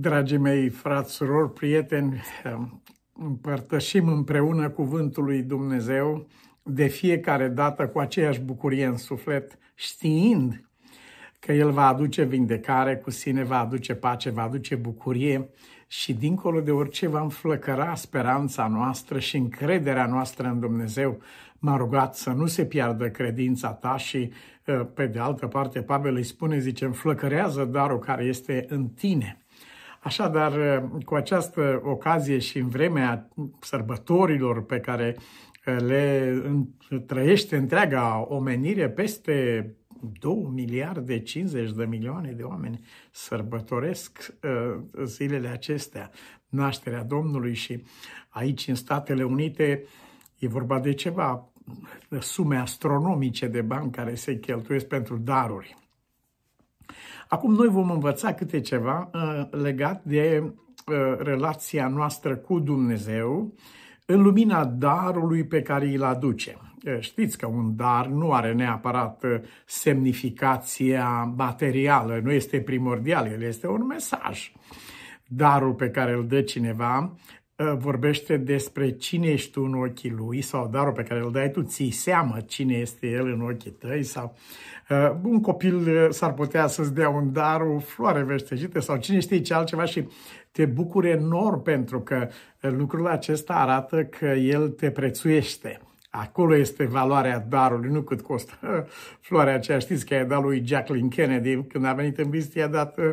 Dragii mei, frați, surori, prieteni, împărtășim împreună cuvântul lui Dumnezeu de fiecare dată cu aceeași bucurie în suflet, știind că El va aduce vindecare cu sine, va aduce pace, va aduce bucurie și dincolo de orice va înflăcăra speranța noastră și încrederea noastră în Dumnezeu, m-a rugat să nu se piardă credința ta și, ă, pe de altă parte, Pavel îi spune, zice, înflăcărează darul care este în tine. Așadar, ă, cu această ocazie și în vremea sărbătorilor pe care ă, le trăiește întreaga omenire, peste 2 miliarde 50 de milioane de oameni sărbătoresc uh, zilele acestea, nașterea Domnului și aici în Statele Unite e vorba de ceva sume astronomice de bani care se cheltuiesc pentru daruri. Acum noi vom învăța câte ceva uh, legat de uh, relația noastră cu Dumnezeu în lumina darului pe care îl aducem. Știți că un dar nu are neapărat semnificația materială, nu este primordial, el este un mesaj. Darul pe care îl dă cineva vorbește despre cine ești tu în ochii lui sau darul pe care îl dai tu, ții seamă cine este el în ochii tăi sau uh, un copil s-ar putea să-ți dea un dar, o floare veștejită sau cine știe ce altceva și te bucuri enorm pentru că lucrul acesta arată că el te prețuiește. Acolo este valoarea darului, nu cât costă floarea aceea. Știți că i-a dat lui Jacqueline Kennedy, când a venit în vizită, i-a dat uh,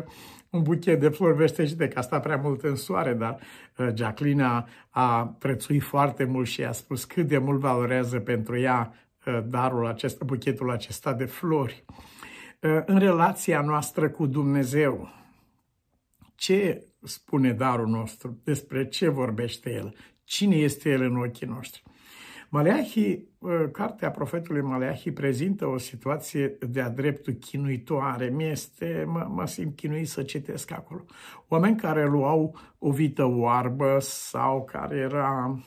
un buchet de flori veștejite, că a stat prea mult în soare, dar uh, Jacqueline a, a prețuit foarte mult și a spus cât de mult valorează pentru ea uh, darul acesta, buchetul acesta de flori. În relația noastră cu Dumnezeu, ce spune darul nostru? Despre ce vorbește El? Cine este El în ochii noștri? Maleahi, ă, cartea profetului Maleahi prezintă o situație de-a dreptul chinuitoare. Mi-este, mă, mă simt chinuit să citesc acolo. Oameni care luau o vită oarbă sau care era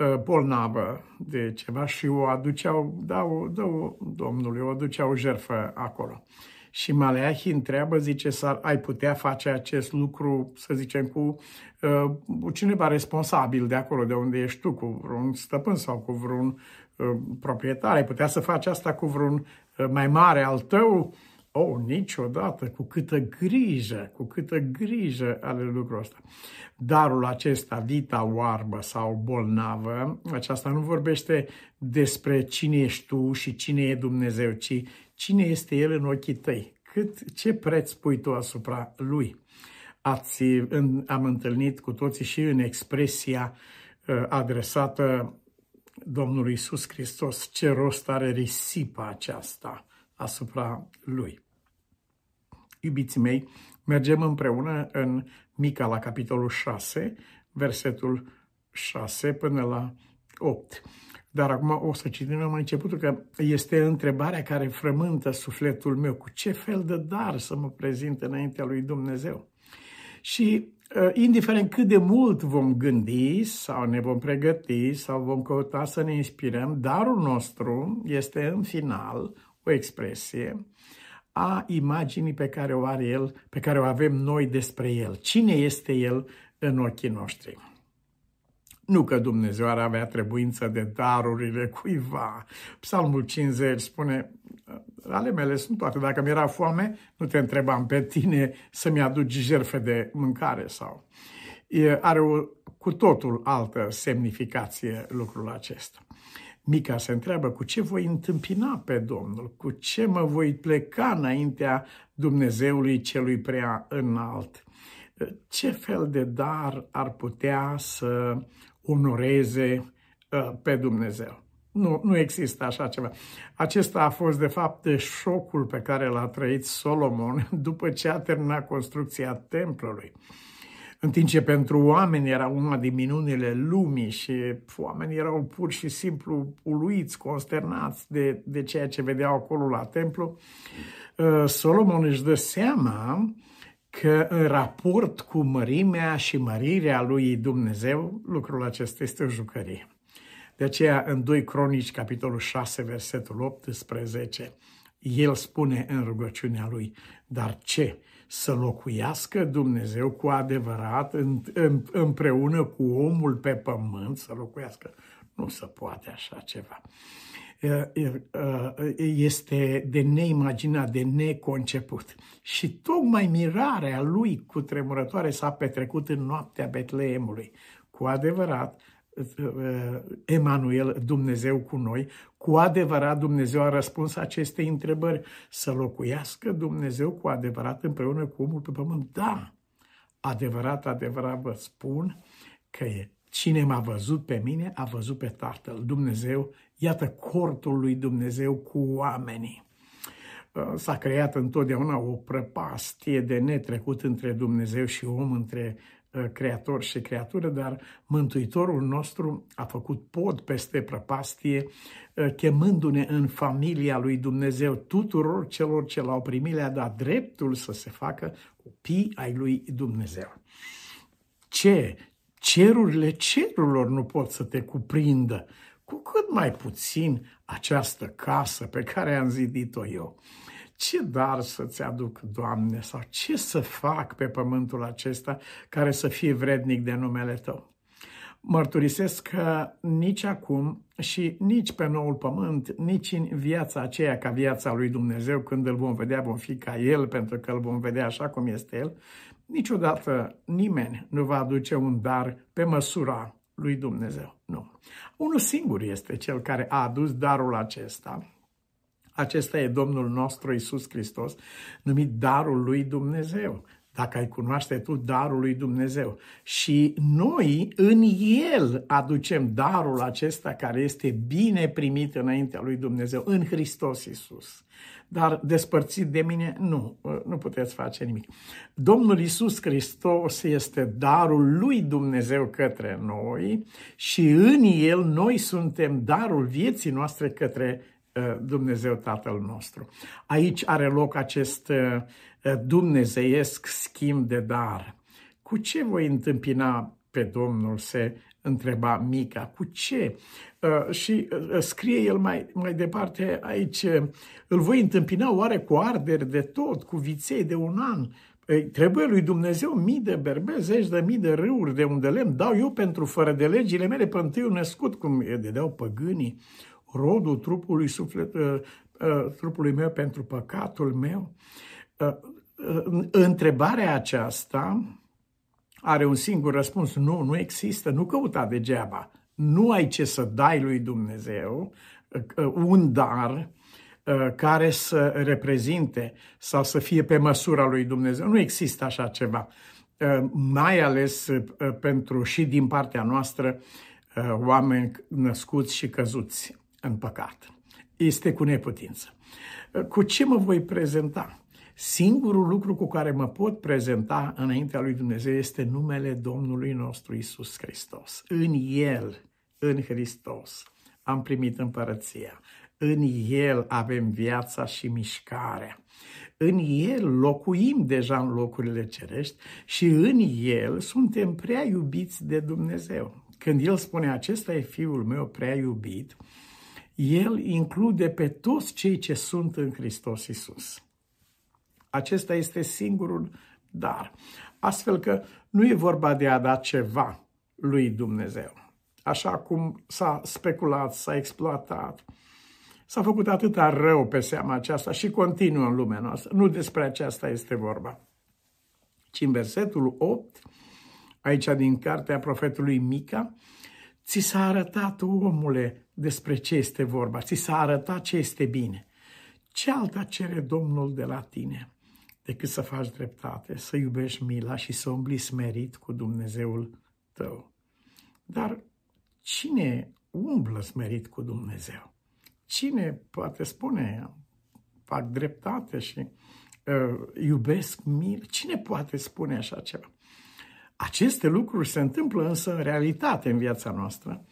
ă, bolnavă de ceva și o aduceau, da, o, da, o, domnului, o aduceau jertfă acolo. Și Maleahi întreabă, zice, să ai putea face acest lucru, să zicem, cu uh, cineva responsabil de acolo, de unde ești tu, cu vreun stăpân sau cu vreun uh, proprietar. Ai putea să faci asta cu vreun uh, mai mare al tău? Oh, niciodată, cu câtă grijă, cu câtă grijă ale lucrul ăsta. Darul acesta, vita oarbă sau bolnavă, aceasta nu vorbește despre cine ești tu și cine e Dumnezeu, ci cine este El în ochii tăi, cât, ce preț pui tu asupra Lui. Ați, în, am întâlnit cu toții și în expresia uh, adresată Domnului Isus Hristos, ce rost are risipa aceasta asupra Lui. Iubiții mei, mergem împreună în Mica la capitolul 6, versetul 6 până la 8. Dar acum o să citim mai începutul că este întrebarea care frământă sufletul meu. Cu ce fel de dar să mă prezint înaintea lui Dumnezeu? Și uh, indiferent cât de mult vom gândi sau ne vom pregăti sau vom căuta să ne inspirăm, darul nostru este în final o expresie a imaginii pe care o are El, pe care o avem noi despre El. Cine este El în ochii noștri? Nu că Dumnezeu ar avea trebuință de darurile cuiva. Psalmul 50 spune, ale mele sunt toate. Dacă mi-era foame, nu te întrebam pe tine să-mi aduci jertfe de mâncare sau... Are o cu totul altă semnificație lucrul acesta. Mica se întreabă cu ce voi întâmpina pe Domnul, cu ce mă voi pleca înaintea Dumnezeului celui prea înalt. Ce fel de dar ar putea să onoreze uh, pe Dumnezeu. Nu, nu există așa ceva. Acesta a fost, de fapt, șocul pe care l-a trăit Solomon după ce a terminat construcția templului. În timp ce pentru oameni era una din minunile lumii și oamenii erau pur și simplu uluiți, consternați de, de ceea ce vedeau acolo la templu, uh, Solomon își dă seama că în raport cu mărimea și mărirea lui Dumnezeu, lucrul acesta este o jucărie. De aceea, în 2 Cronici, capitolul 6, versetul 18, el spune în rugăciunea lui, dar ce? să locuiască Dumnezeu cu adevărat în, în, împreună cu omul pe pământ, să locuiască. Nu se poate așa ceva. Este de neimaginat, de neconceput. Și tocmai mirarea lui cu tremurătoare s-a petrecut în noaptea Betleemului. Cu adevărat, Emanuel, Dumnezeu cu noi, cu adevărat Dumnezeu a răspuns acestei întrebări, să locuiască Dumnezeu cu adevărat împreună cu omul pe pământ? Da, adevărat, adevărat vă spun că e Cine m-a văzut pe mine, a văzut pe Tatăl. Dumnezeu, iată cortul lui Dumnezeu cu oamenii. S-a creat întotdeauna o prăpastie de netrecut între Dumnezeu și om, între Uh, creator și creatură, dar Mântuitorul nostru a făcut pod peste prăpastie, uh, chemându-ne în familia lui Dumnezeu. Tuturor celor ce l-au primit le-a dat dreptul să se facă copii ai lui Dumnezeu. Ce? Cerurile cerurilor nu pot să te cuprindă, cu cât mai puțin această casă pe care am zidit-o eu ce dar să-ți aduc, Doamne, sau ce să fac pe pământul acesta care să fie vrednic de numele Tău? Mărturisesc că nici acum și nici pe noul pământ, nici în viața aceea ca viața lui Dumnezeu, când îl vom vedea, vom fi ca El, pentru că îl vom vedea așa cum este El, niciodată nimeni nu va aduce un dar pe măsura lui Dumnezeu. Nu. Unul singur este cel care a adus darul acesta, acesta e Domnul nostru Isus Hristos, numit darul lui Dumnezeu. Dacă ai cunoaște tu darul lui Dumnezeu. Și noi în El aducem darul acesta care este bine primit înaintea lui Dumnezeu, în Hristos Isus. Dar despărțit de mine, nu, nu puteți face nimic. Domnul Isus Hristos este darul lui Dumnezeu către noi și în El noi suntem darul vieții noastre către Uh, Dumnezeu Tatăl nostru. Aici are loc acest uh, dumnezeiesc schimb de dar. Cu ce voi întâmpina pe Domnul, se întreba Mica, cu ce? Uh, și scrie el mai, mai departe aici, îl voi întâmpina oare cu arderi de tot, cu viței de un an, Trebuie lui Dumnezeu mii de berbe, zeci de mii de râuri de unde lemn dau eu pentru fără de legile mele pe întâiul născut, cum dădeau păgânii rodul trupului, suflet, uh, uh, trupului meu pentru păcatul meu? Uh, întrebarea aceasta are un singur răspuns. Nu, nu există, nu căuta degeaba. Nu ai ce să dai lui Dumnezeu un dar care să reprezinte sau să fie pe măsura lui Dumnezeu. Nu există așa ceva. Mai ales pentru și din partea noastră oameni născuți și căzuți în păcat. Este cu neputință. Cu ce mă voi prezenta? Singurul lucru cu care mă pot prezenta înaintea lui Dumnezeu este numele Domnului nostru Isus Hristos. În El, în Hristos, am primit împărăția. În El avem viața și mișcarea. În El locuim deja în locurile cerești și în El suntem prea iubiți de Dumnezeu. Când El spune, acesta e Fiul meu prea iubit, el include pe toți cei ce sunt în Hristos Isus. Acesta este singurul dar. Astfel că nu e vorba de a da ceva lui Dumnezeu. Așa cum s-a speculat, s-a exploatat, s-a făcut atâta rău pe seama aceasta și continuă în lumea noastră. Nu despre aceasta este vorba. Ci în versetul 8, aici din cartea profetului Mica, ți s-a arătat, omule, despre ce este vorba, ți s-a arătat ce este bine. Ce alta cere Domnul de la tine decât să faci dreptate, să iubești mila și să umbli smerit cu Dumnezeul tău? Dar cine umblă smerit cu Dumnezeu? Cine poate spune, fac dreptate și uh, iubesc mil? Cine poate spune așa ceva? Aceste lucruri se întâmplă însă în realitate în viața noastră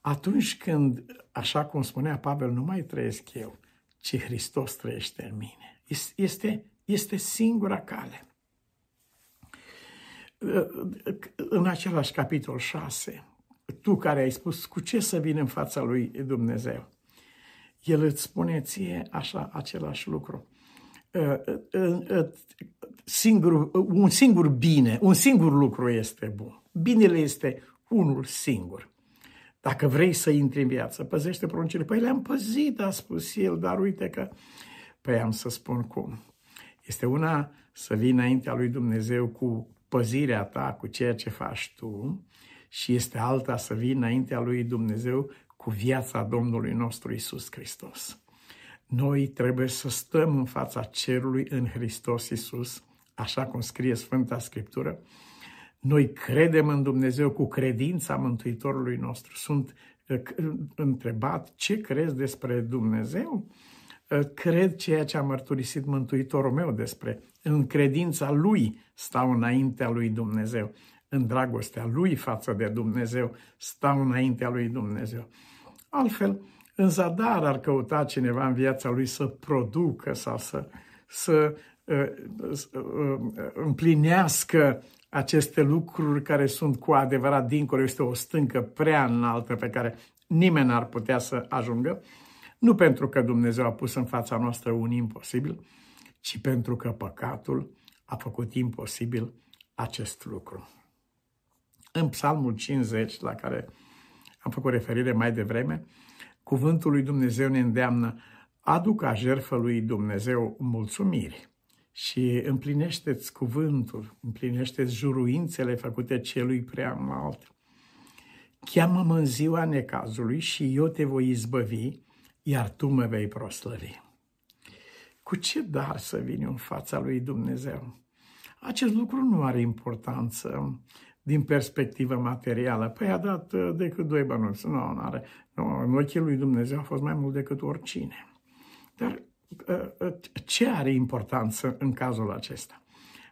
atunci când, așa cum spunea Pavel, nu mai trăiesc eu, ci Hristos trăiește în mine. Este, este singura cale. În același capitol 6, tu care ai spus cu ce să vin în fața lui Dumnezeu, el îți spune ție așa același lucru. singur, un singur bine, un singur lucru este bun. Binele este unul singur. Dacă vrei să intri în viață, păzește poruncile. Păi le-am păzit, a spus el, dar uite că... Păi am să spun cum. Este una să vii înaintea lui Dumnezeu cu păzirea ta, cu ceea ce faci tu, și este alta să vii înaintea lui Dumnezeu cu viața Domnului nostru Isus Hristos. Noi trebuie să stăm în fața cerului în Hristos Isus, așa cum scrie Sfânta Scriptură. Noi credem în Dumnezeu cu credința Mântuitorului nostru. Sunt uh, întrebat ce crezi despre Dumnezeu? Uh, cred ceea ce a mărturisit Mântuitorul meu despre. În credința Lui stau înaintea Lui Dumnezeu. În dragostea Lui față de Dumnezeu stau înaintea Lui Dumnezeu. Altfel, în zadar ar căuta cineva în viața lui să producă sau să, să uh, uh, împlinească aceste lucruri care sunt cu adevărat dincolo. Este o stâncă prea înaltă pe care nimeni n-ar putea să ajungă. Nu pentru că Dumnezeu a pus în fața noastră un imposibil, ci pentru că păcatul a făcut imposibil acest lucru. În Psalmul 50, la care am făcut referire mai devreme, cuvântul lui Dumnezeu ne îndeamnă adu ca jertfă lui Dumnezeu mulțumiri și împlinește-ți cuvântul, împlinește-ți juruințele făcute celui prea înalt. Cheamă-mă în ziua necazului și eu te voi izbăvi, iar tu mă vei proslăvi. Cu ce dar să vin în fața lui Dumnezeu? Acest lucru nu are importanță din perspectivă materială. Păi a dat uh, decât doi bănuți. Nu, nu are. Nu, în ochii lui Dumnezeu a fost mai mult decât oricine. Dar uh, uh, ce are importanță în cazul acesta?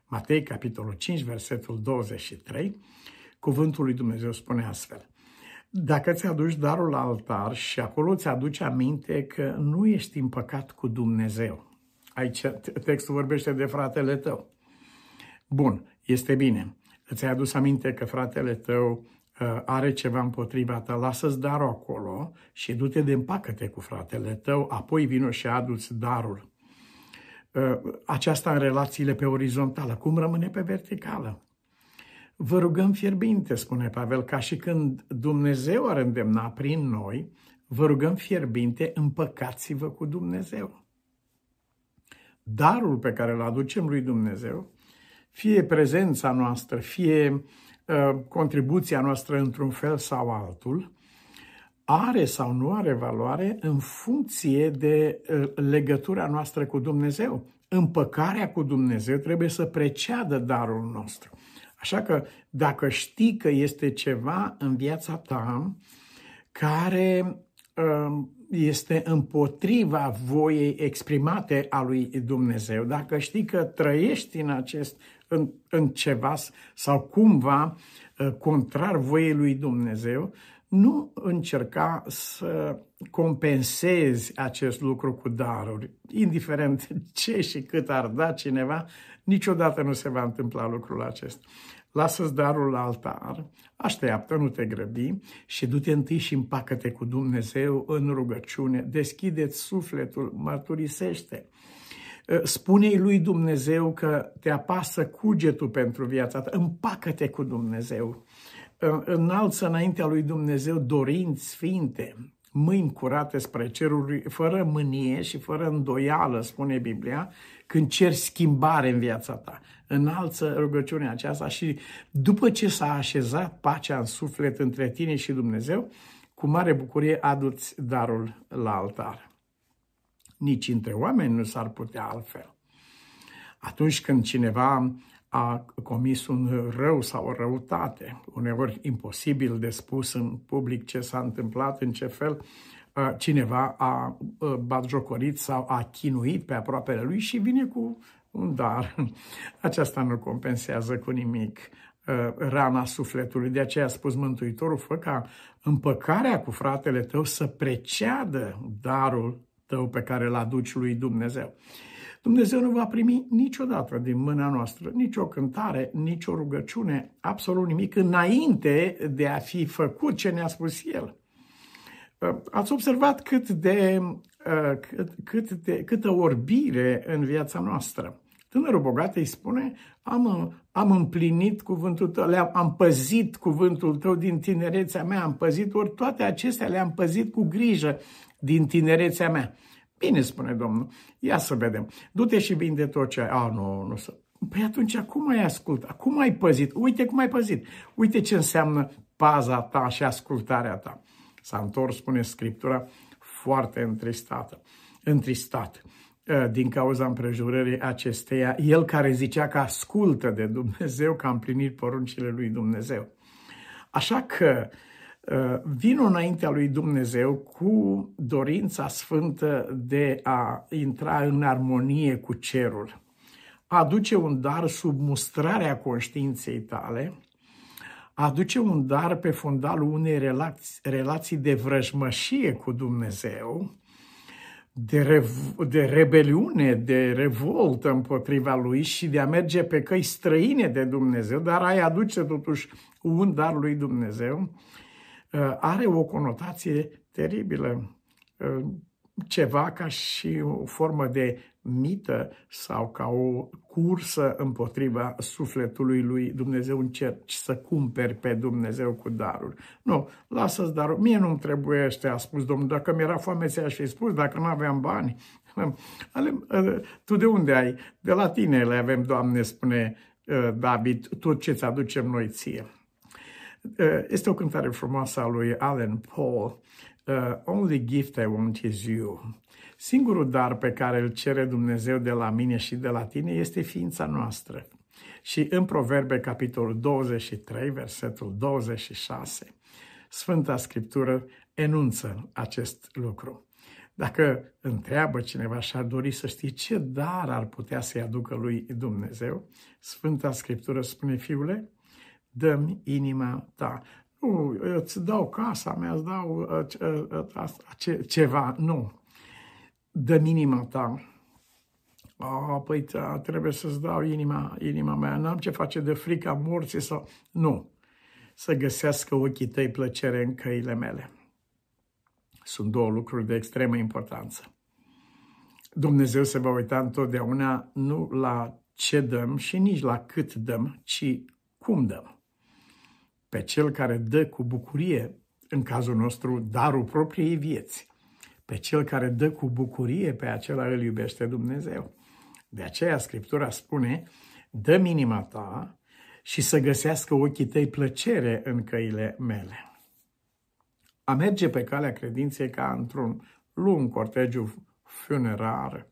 Matei, capitolul 5, versetul 23, cuvântul lui Dumnezeu spune astfel. Dacă ți-aduci darul la altar și acolo ți-aduce aminte că nu ești împăcat cu Dumnezeu. Aici textul vorbește de fratele tău. Bun, este bine îți ai adus aminte că fratele tău uh, are ceva împotriva ta, lasă-ți darul acolo și du-te de împacă-te cu fratele tău, apoi vino și adu-ți darul. Uh, aceasta în relațiile pe orizontală. Cum rămâne pe verticală? Vă rugăm fierbinte, spune Pavel, ca și când Dumnezeu ar îndemna prin noi, vă rugăm fierbinte, împăcați-vă cu Dumnezeu. Darul pe care îl aducem lui Dumnezeu fie prezența noastră, fie uh, contribuția noastră într-un fel sau altul, are sau nu are valoare în funcție de uh, legătura noastră cu Dumnezeu. Împăcarea cu Dumnezeu trebuie să preceadă darul nostru. Așa că dacă știi că este ceva în viața ta care uh, este împotriva voiei exprimate a lui Dumnezeu, dacă știi că trăiești în acest în, în ceva sau cumva uh, contrar voiei lui Dumnezeu, nu încerca să compensezi acest lucru cu daruri. Indiferent ce și cât ar da cineva, niciodată nu se va întâmpla lucrul acesta. Lasă-ți darul la altar, așteaptă, nu te grăbi și du-te întâi și împacă-te cu Dumnezeu în rugăciune, deschide-ți sufletul, mărturisește. Ă, spune-i lui Dumnezeu că te apasă cugetul pentru viața ta, împacă-te cu Dumnezeu, ă, înalță înaintea lui Dumnezeu dorinți sfinte, mâini curate spre ceruri, fără mânie și fără îndoială, spune Biblia, când ceri schimbare în viața ta. Înalță rugăciunea aceasta și după ce s-a așezat pacea în suflet între tine și Dumnezeu, cu mare bucurie aduți darul la altar nici între oameni nu s-ar putea altfel. Atunci când cineva a comis un rău sau o răutate, uneori imposibil de spus în public ce s-a întâmplat, în ce fel cineva a batjocorit sau a chinuit pe aproapele lui și vine cu un dar. Aceasta nu compensează cu nimic rana sufletului. De aceea a spus Mântuitorul, fă ca împăcarea cu fratele tău să preceadă darul tău pe care îl aduci lui Dumnezeu. Dumnezeu nu va primi niciodată din mâna noastră nicio cântare, nicio rugăciune, absolut nimic, înainte de a fi făcut ce ne-a spus El. Ați observat cât de cât, cât de, câtă orbire în viața noastră. Tânărul bogat îi spune, am, am împlinit cuvântul tău, am păzit cuvântul tău din tinerețea mea, am păzit, ori toate acestea le-am păzit cu grijă din tinerețea mea. Bine, spune Domnul, ia să vedem. Du-te și vinde tot ce ai. A, nu, nu să... Păi atunci, cum ai ascultat? Cum ai păzit? Uite cum ai păzit. Uite ce înseamnă paza ta și ascultarea ta. S-a întors, spune Scriptura, foarte întristată, întristat ă, din cauza împrejurării acesteia, el care zicea că ascultă de Dumnezeu, că a împlinit poruncile lui Dumnezeu. Așa că ă, vin înaintea lui Dumnezeu cu dorința sfântă de a intra în armonie cu cerul. Aduce un dar sub mustrarea conștiinței tale, aduce un dar pe fundalul unei relații, relații de vrăjmășie cu Dumnezeu, de, rev- de rebeliune, de revoltă împotriva lui și de a merge pe căi străine de Dumnezeu, dar ai aduce totuși un dar lui Dumnezeu, uh, are o conotație teribilă. Uh, ceva ca și o formă de mită sau ca o cursă împotriva sufletului lui Dumnezeu, încerci să cumperi pe Dumnezeu cu darul. Nu, lasă-ți darul. Mie nu-mi trebuie ăștia, a spus Domnul. Dacă mi-era foame, ți-aș fi spus, dacă nu aveam bani. Ale, ă, tu de unde ai? De la tine le avem, Doamne, spune ă, David, tot ce-ți aducem noi ție. Ă, este o cântare frumoasă a lui Alan Paul. Only gift I want is you. Singurul dar pe care îl cere Dumnezeu de la mine și de la tine este ființa noastră. Și în Proverbe, capitolul 23, versetul 26, Sfânta Scriptură enunță acest lucru. Dacă întreabă cineva și ar dori să știe ce dar ar putea să-i aducă lui Dumnezeu, Sfânta Scriptură spune, fiule, dă-mi inima ta. Nu, îți dau casa mea, îți dau uh, uh, uh, ceva. Nu, dă inima ta. A, păi da, trebuie să-ți dau inima, inima mea, n-am ce face de frica morții sau... Nu, să găsească ochii tăi plăcere în căile mele. Sunt două lucruri de extremă importanță. Dumnezeu se va uita întotdeauna nu la ce dăm și nici la cât dăm, ci cum dăm. Pe cel care dă cu bucurie, în cazul nostru, darul propriei vieți, pe cel care dă cu bucurie, pe acela îl iubește Dumnezeu. De aceea Scriptura spune, dă minima ta și să găsească ochii tăi plăcere în căile mele. A merge pe calea credinței ca într-un lung cortegiu funerar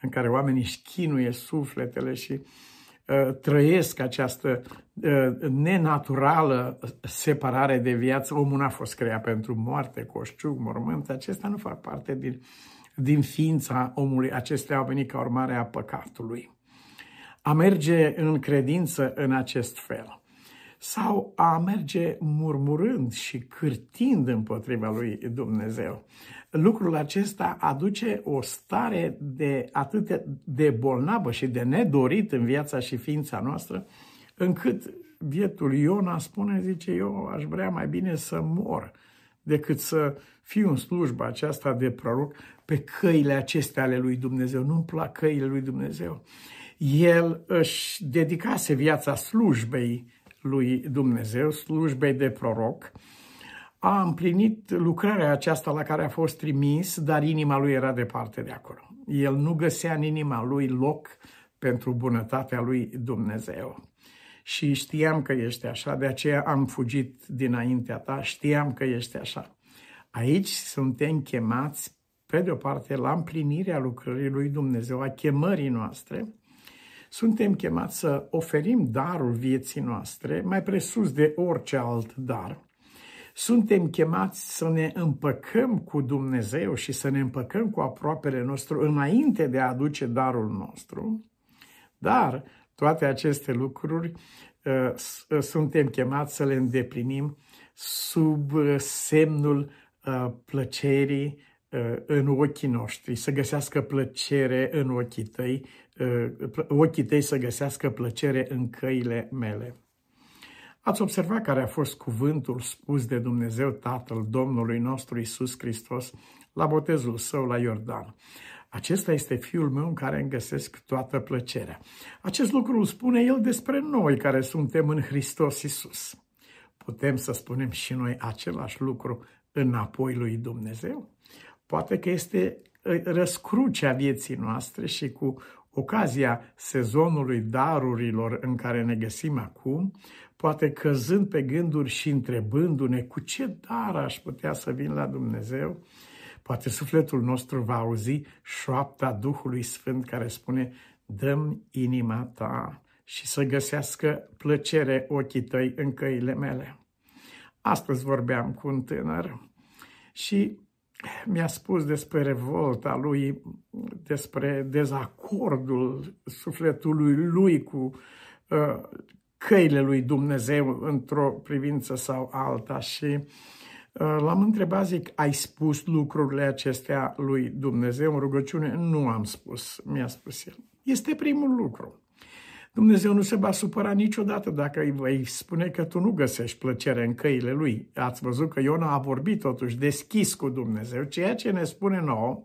în care oamenii își chinuie sufletele și Uh, trăiesc această uh, nenaturală separare de viață. Omul n-a fost creat pentru moarte, coșciug, mormânt. Acestea nu fac parte din, din ființa omului. Acestea au venit ca urmare a păcatului. A merge în credință în acest fel sau a merge murmurând și cârtind împotriva lui Dumnezeu lucrul acesta aduce o stare de atât de bolnavă și de nedorit în viața și ființa noastră, încât vietul Iona spune, zice, eu aș vrea mai bine să mor decât să fiu în slujba aceasta de proroc pe căile acestea ale lui Dumnezeu. Nu-mi plac căile lui Dumnezeu. El își dedicase viața slujbei lui Dumnezeu, slujbei de proroc, a împlinit lucrarea aceasta la care a fost trimis, dar inima lui era departe de acolo. El nu găsea în inima lui loc pentru bunătatea lui Dumnezeu. Și știam că ești așa, de aceea am fugit dinaintea ta, știam că ești așa. Aici suntem chemați, pe de o parte, la împlinirea lucrării lui Dumnezeu, a chemării noastre, suntem chemați să oferim darul vieții noastre, mai presus de orice alt dar, suntem chemați să ne împăcăm cu Dumnezeu și să ne împăcăm cu aproapele nostru înainte de a aduce darul nostru, dar toate aceste lucruri uh, uh, suntem chemați să le îndeplinim sub uh, semnul uh, plăcerii uh, în ochii noștri, să găsească plăcere în ochii tăi, uh, ochii tăi să găsească plăcere în căile mele. Ați observat care a fost cuvântul spus de Dumnezeu Tatăl Domnului nostru Isus Hristos la botezul său la Iordan. Acesta este fiul meu în care îmi găsesc toată plăcerea. Acest lucru îl spune el despre noi care suntem în Hristos Isus. Putem să spunem și noi același lucru înapoi lui Dumnezeu? Poate că este ă, răscrucea vieții noastre și cu ocazia sezonului darurilor în care ne găsim acum, poate căzând pe gânduri și întrebându-ne cu ce dar aș putea să vin la Dumnezeu, poate sufletul nostru va auzi șoapta Duhului Sfânt care spune, dăm inima ta și să găsească plăcere ochii tăi în căile mele. Astăzi vorbeam cu un tânăr și mi-a spus despre revolta lui, despre dezacordul sufletului lui cu uh, căile lui Dumnezeu într-o privință sau alta și uh, l-am întrebat, zic, ai spus lucrurile acestea lui Dumnezeu în rugăciune? Nu am spus, mi-a spus el. Este primul lucru. Dumnezeu nu se va supăra niciodată dacă îi vei spune că tu nu găsești plăcere în căile lui. Ați văzut că Iona a vorbit totuși deschis cu Dumnezeu, ceea ce ne spune nouă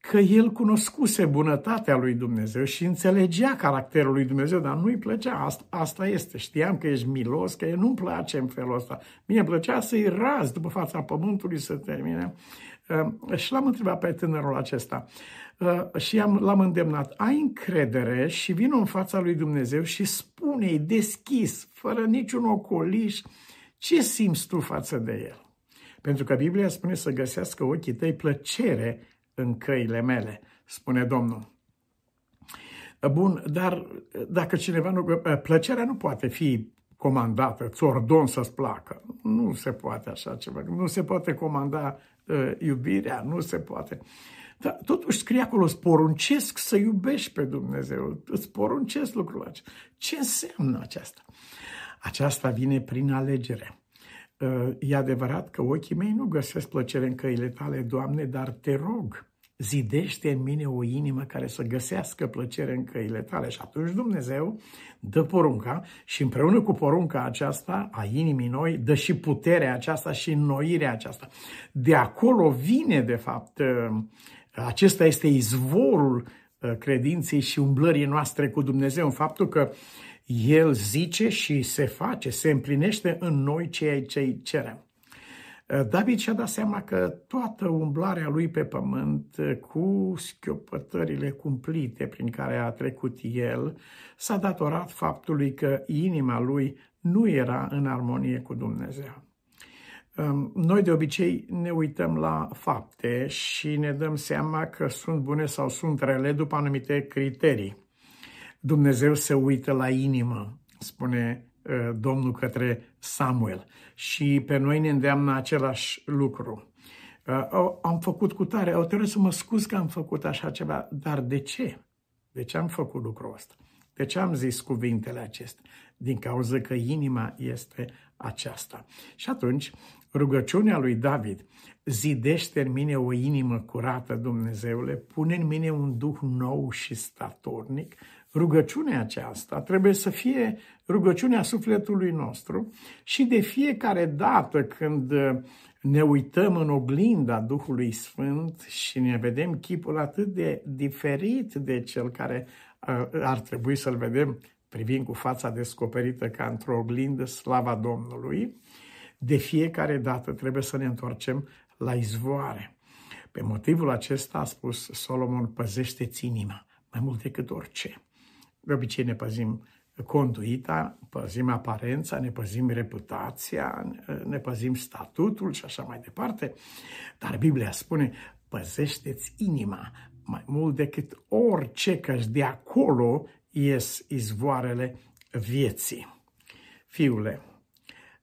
că el cunoscuse bunătatea lui Dumnezeu și înțelegea caracterul lui Dumnezeu, dar nu-i plăcea. Asta, asta este. Știam că ești milos, că nu-mi place în felul ăsta. Mie plăcea să-i raz după fața pământului să termine. Uh, și l-am întrebat pe tânărul acesta uh, și am, l-am îndemnat. Ai încredere și vin în fața lui Dumnezeu și spune-i deschis, fără niciun ocoliș, ce simți tu față de el. Pentru că Biblia spune să găsească ochii tăi plăcere în căile mele, spune Domnul. Bun, dar dacă cineva nu... Plăcerea nu poate fi comandată, ți ordon să-ți placă. Nu se poate așa ceva. Nu se poate comanda uh, iubirea, nu se poate. Dar totuși scrie acolo, îți poruncesc să iubești pe Dumnezeu. Îți poruncesc lucrul acesta. Ce înseamnă aceasta? Aceasta vine prin alegere. Uh, e adevărat că ochii mei nu găsesc plăcere în căile tale, Doamne, dar te rog, zidește în mine o inimă care să găsească plăcere în căile tale. Și atunci Dumnezeu dă porunca și împreună cu porunca aceasta a inimii noi, dă și puterea aceasta și înnoirea aceasta. De acolo vine, de fapt, ă, acesta este izvorul ă, credinței și umblării noastre cu Dumnezeu, în faptul că El zice și se face, se împlinește în noi ceea ce îi cerem. Eh, David și-a dat seama că toată umblarea lui pe pământ, eh, cu schiopătările cumplite prin care a trecut el, s-a datorat faptului că inima lui nu era în armonie cu Dumnezeu. Noi de obicei ne uităm la fapte și ne dăm seama că sunt bune sau sunt rele după anumite criterii. Dumnezeu se uită la inimă, spune Uh, Domnul către Samuel și pe noi ne îndeamnă același lucru. Uh, am făcut cu tare, au trebuit să mă scuz că am făcut așa ceva, dar de ce? De ce am făcut lucrul ăsta? De ce am zis cuvintele acestea? Din cauza că inima este aceasta. Și atunci, rugăciunea lui David, zidește în mine o inimă curată, Dumnezeule, pune în mine un duh nou și statornic, Rugăciunea aceasta trebuie să fie rugăciunea sufletului nostru și de fiecare dată când ne uităm în oglinda Duhului Sfânt și ne vedem chipul atât de diferit de cel care ar trebui să-l vedem privind cu fața descoperită ca într-o oglindă slava Domnului, de fiecare dată trebuie să ne întoarcem la izvoare. Pe motivul acesta a spus Solomon, păzește-ți inima mai mult decât orice. De obicei ne păzim conduita, păzim aparența, ne păzim reputația, ne păzim statutul și așa mai departe. Dar Biblia spune, păzește-ți inima mai mult decât orice, că de acolo ies izvoarele vieții. Fiule,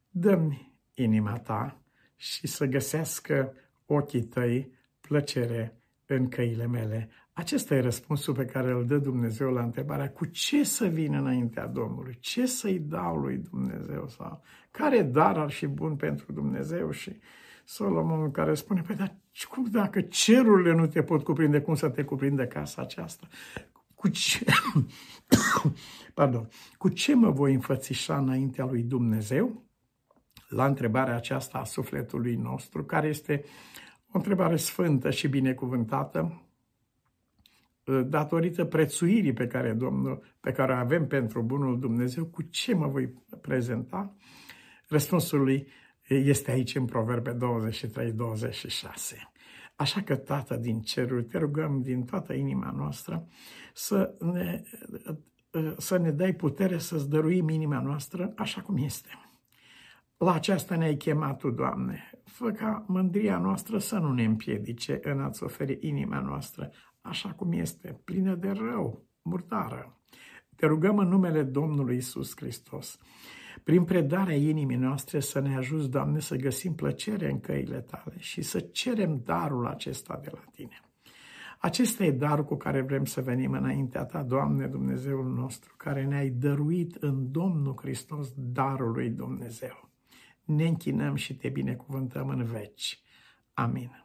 dă-mi inima ta și să găsească ochii tăi plăcere în căile mele. Acesta e răspunsul pe care îl dă Dumnezeu la întrebarea cu ce să vin înaintea Domnului, ce să-i dau lui Dumnezeu sau care dar ar fi bun pentru Dumnezeu și Solomon care spune, păi dar cum dacă cerurile nu te pot cuprinde, cum să te cuprinde casa aceasta? Cu ce, pardon, cu ce mă voi înfățișa înaintea lui Dumnezeu? La întrebarea aceasta a sufletului nostru, care este O întrebare sfântă și binecuvântată, datorită prețuirii pe care, Domnul, pe care o avem pentru Bunul Dumnezeu, cu ce mă voi prezenta? Răspunsul lui este aici în Proverbe 23-26. Așa că, Tată din ceruri, te rugăm din toată inima noastră să ne, să ne dai putere să-ți dăruim inima noastră așa cum este. La aceasta ne-ai chemat Tu, Doamne. Fă ca mândria noastră să nu ne împiedice în a-ți oferi inima noastră așa cum este, plină de rău, murdară. Te rugăm în numele Domnului Isus Hristos, prin predarea inimii noastre să ne ajuți, Doamne, să găsim plăcere în căile Tale și să cerem darul acesta de la Tine. Acesta e darul cu care vrem să venim înaintea Ta, Doamne Dumnezeul nostru, care ne-ai dăruit în Domnul Hristos darul lui Dumnezeu. Ne închinăm și Te binecuvântăm în veci. Amin.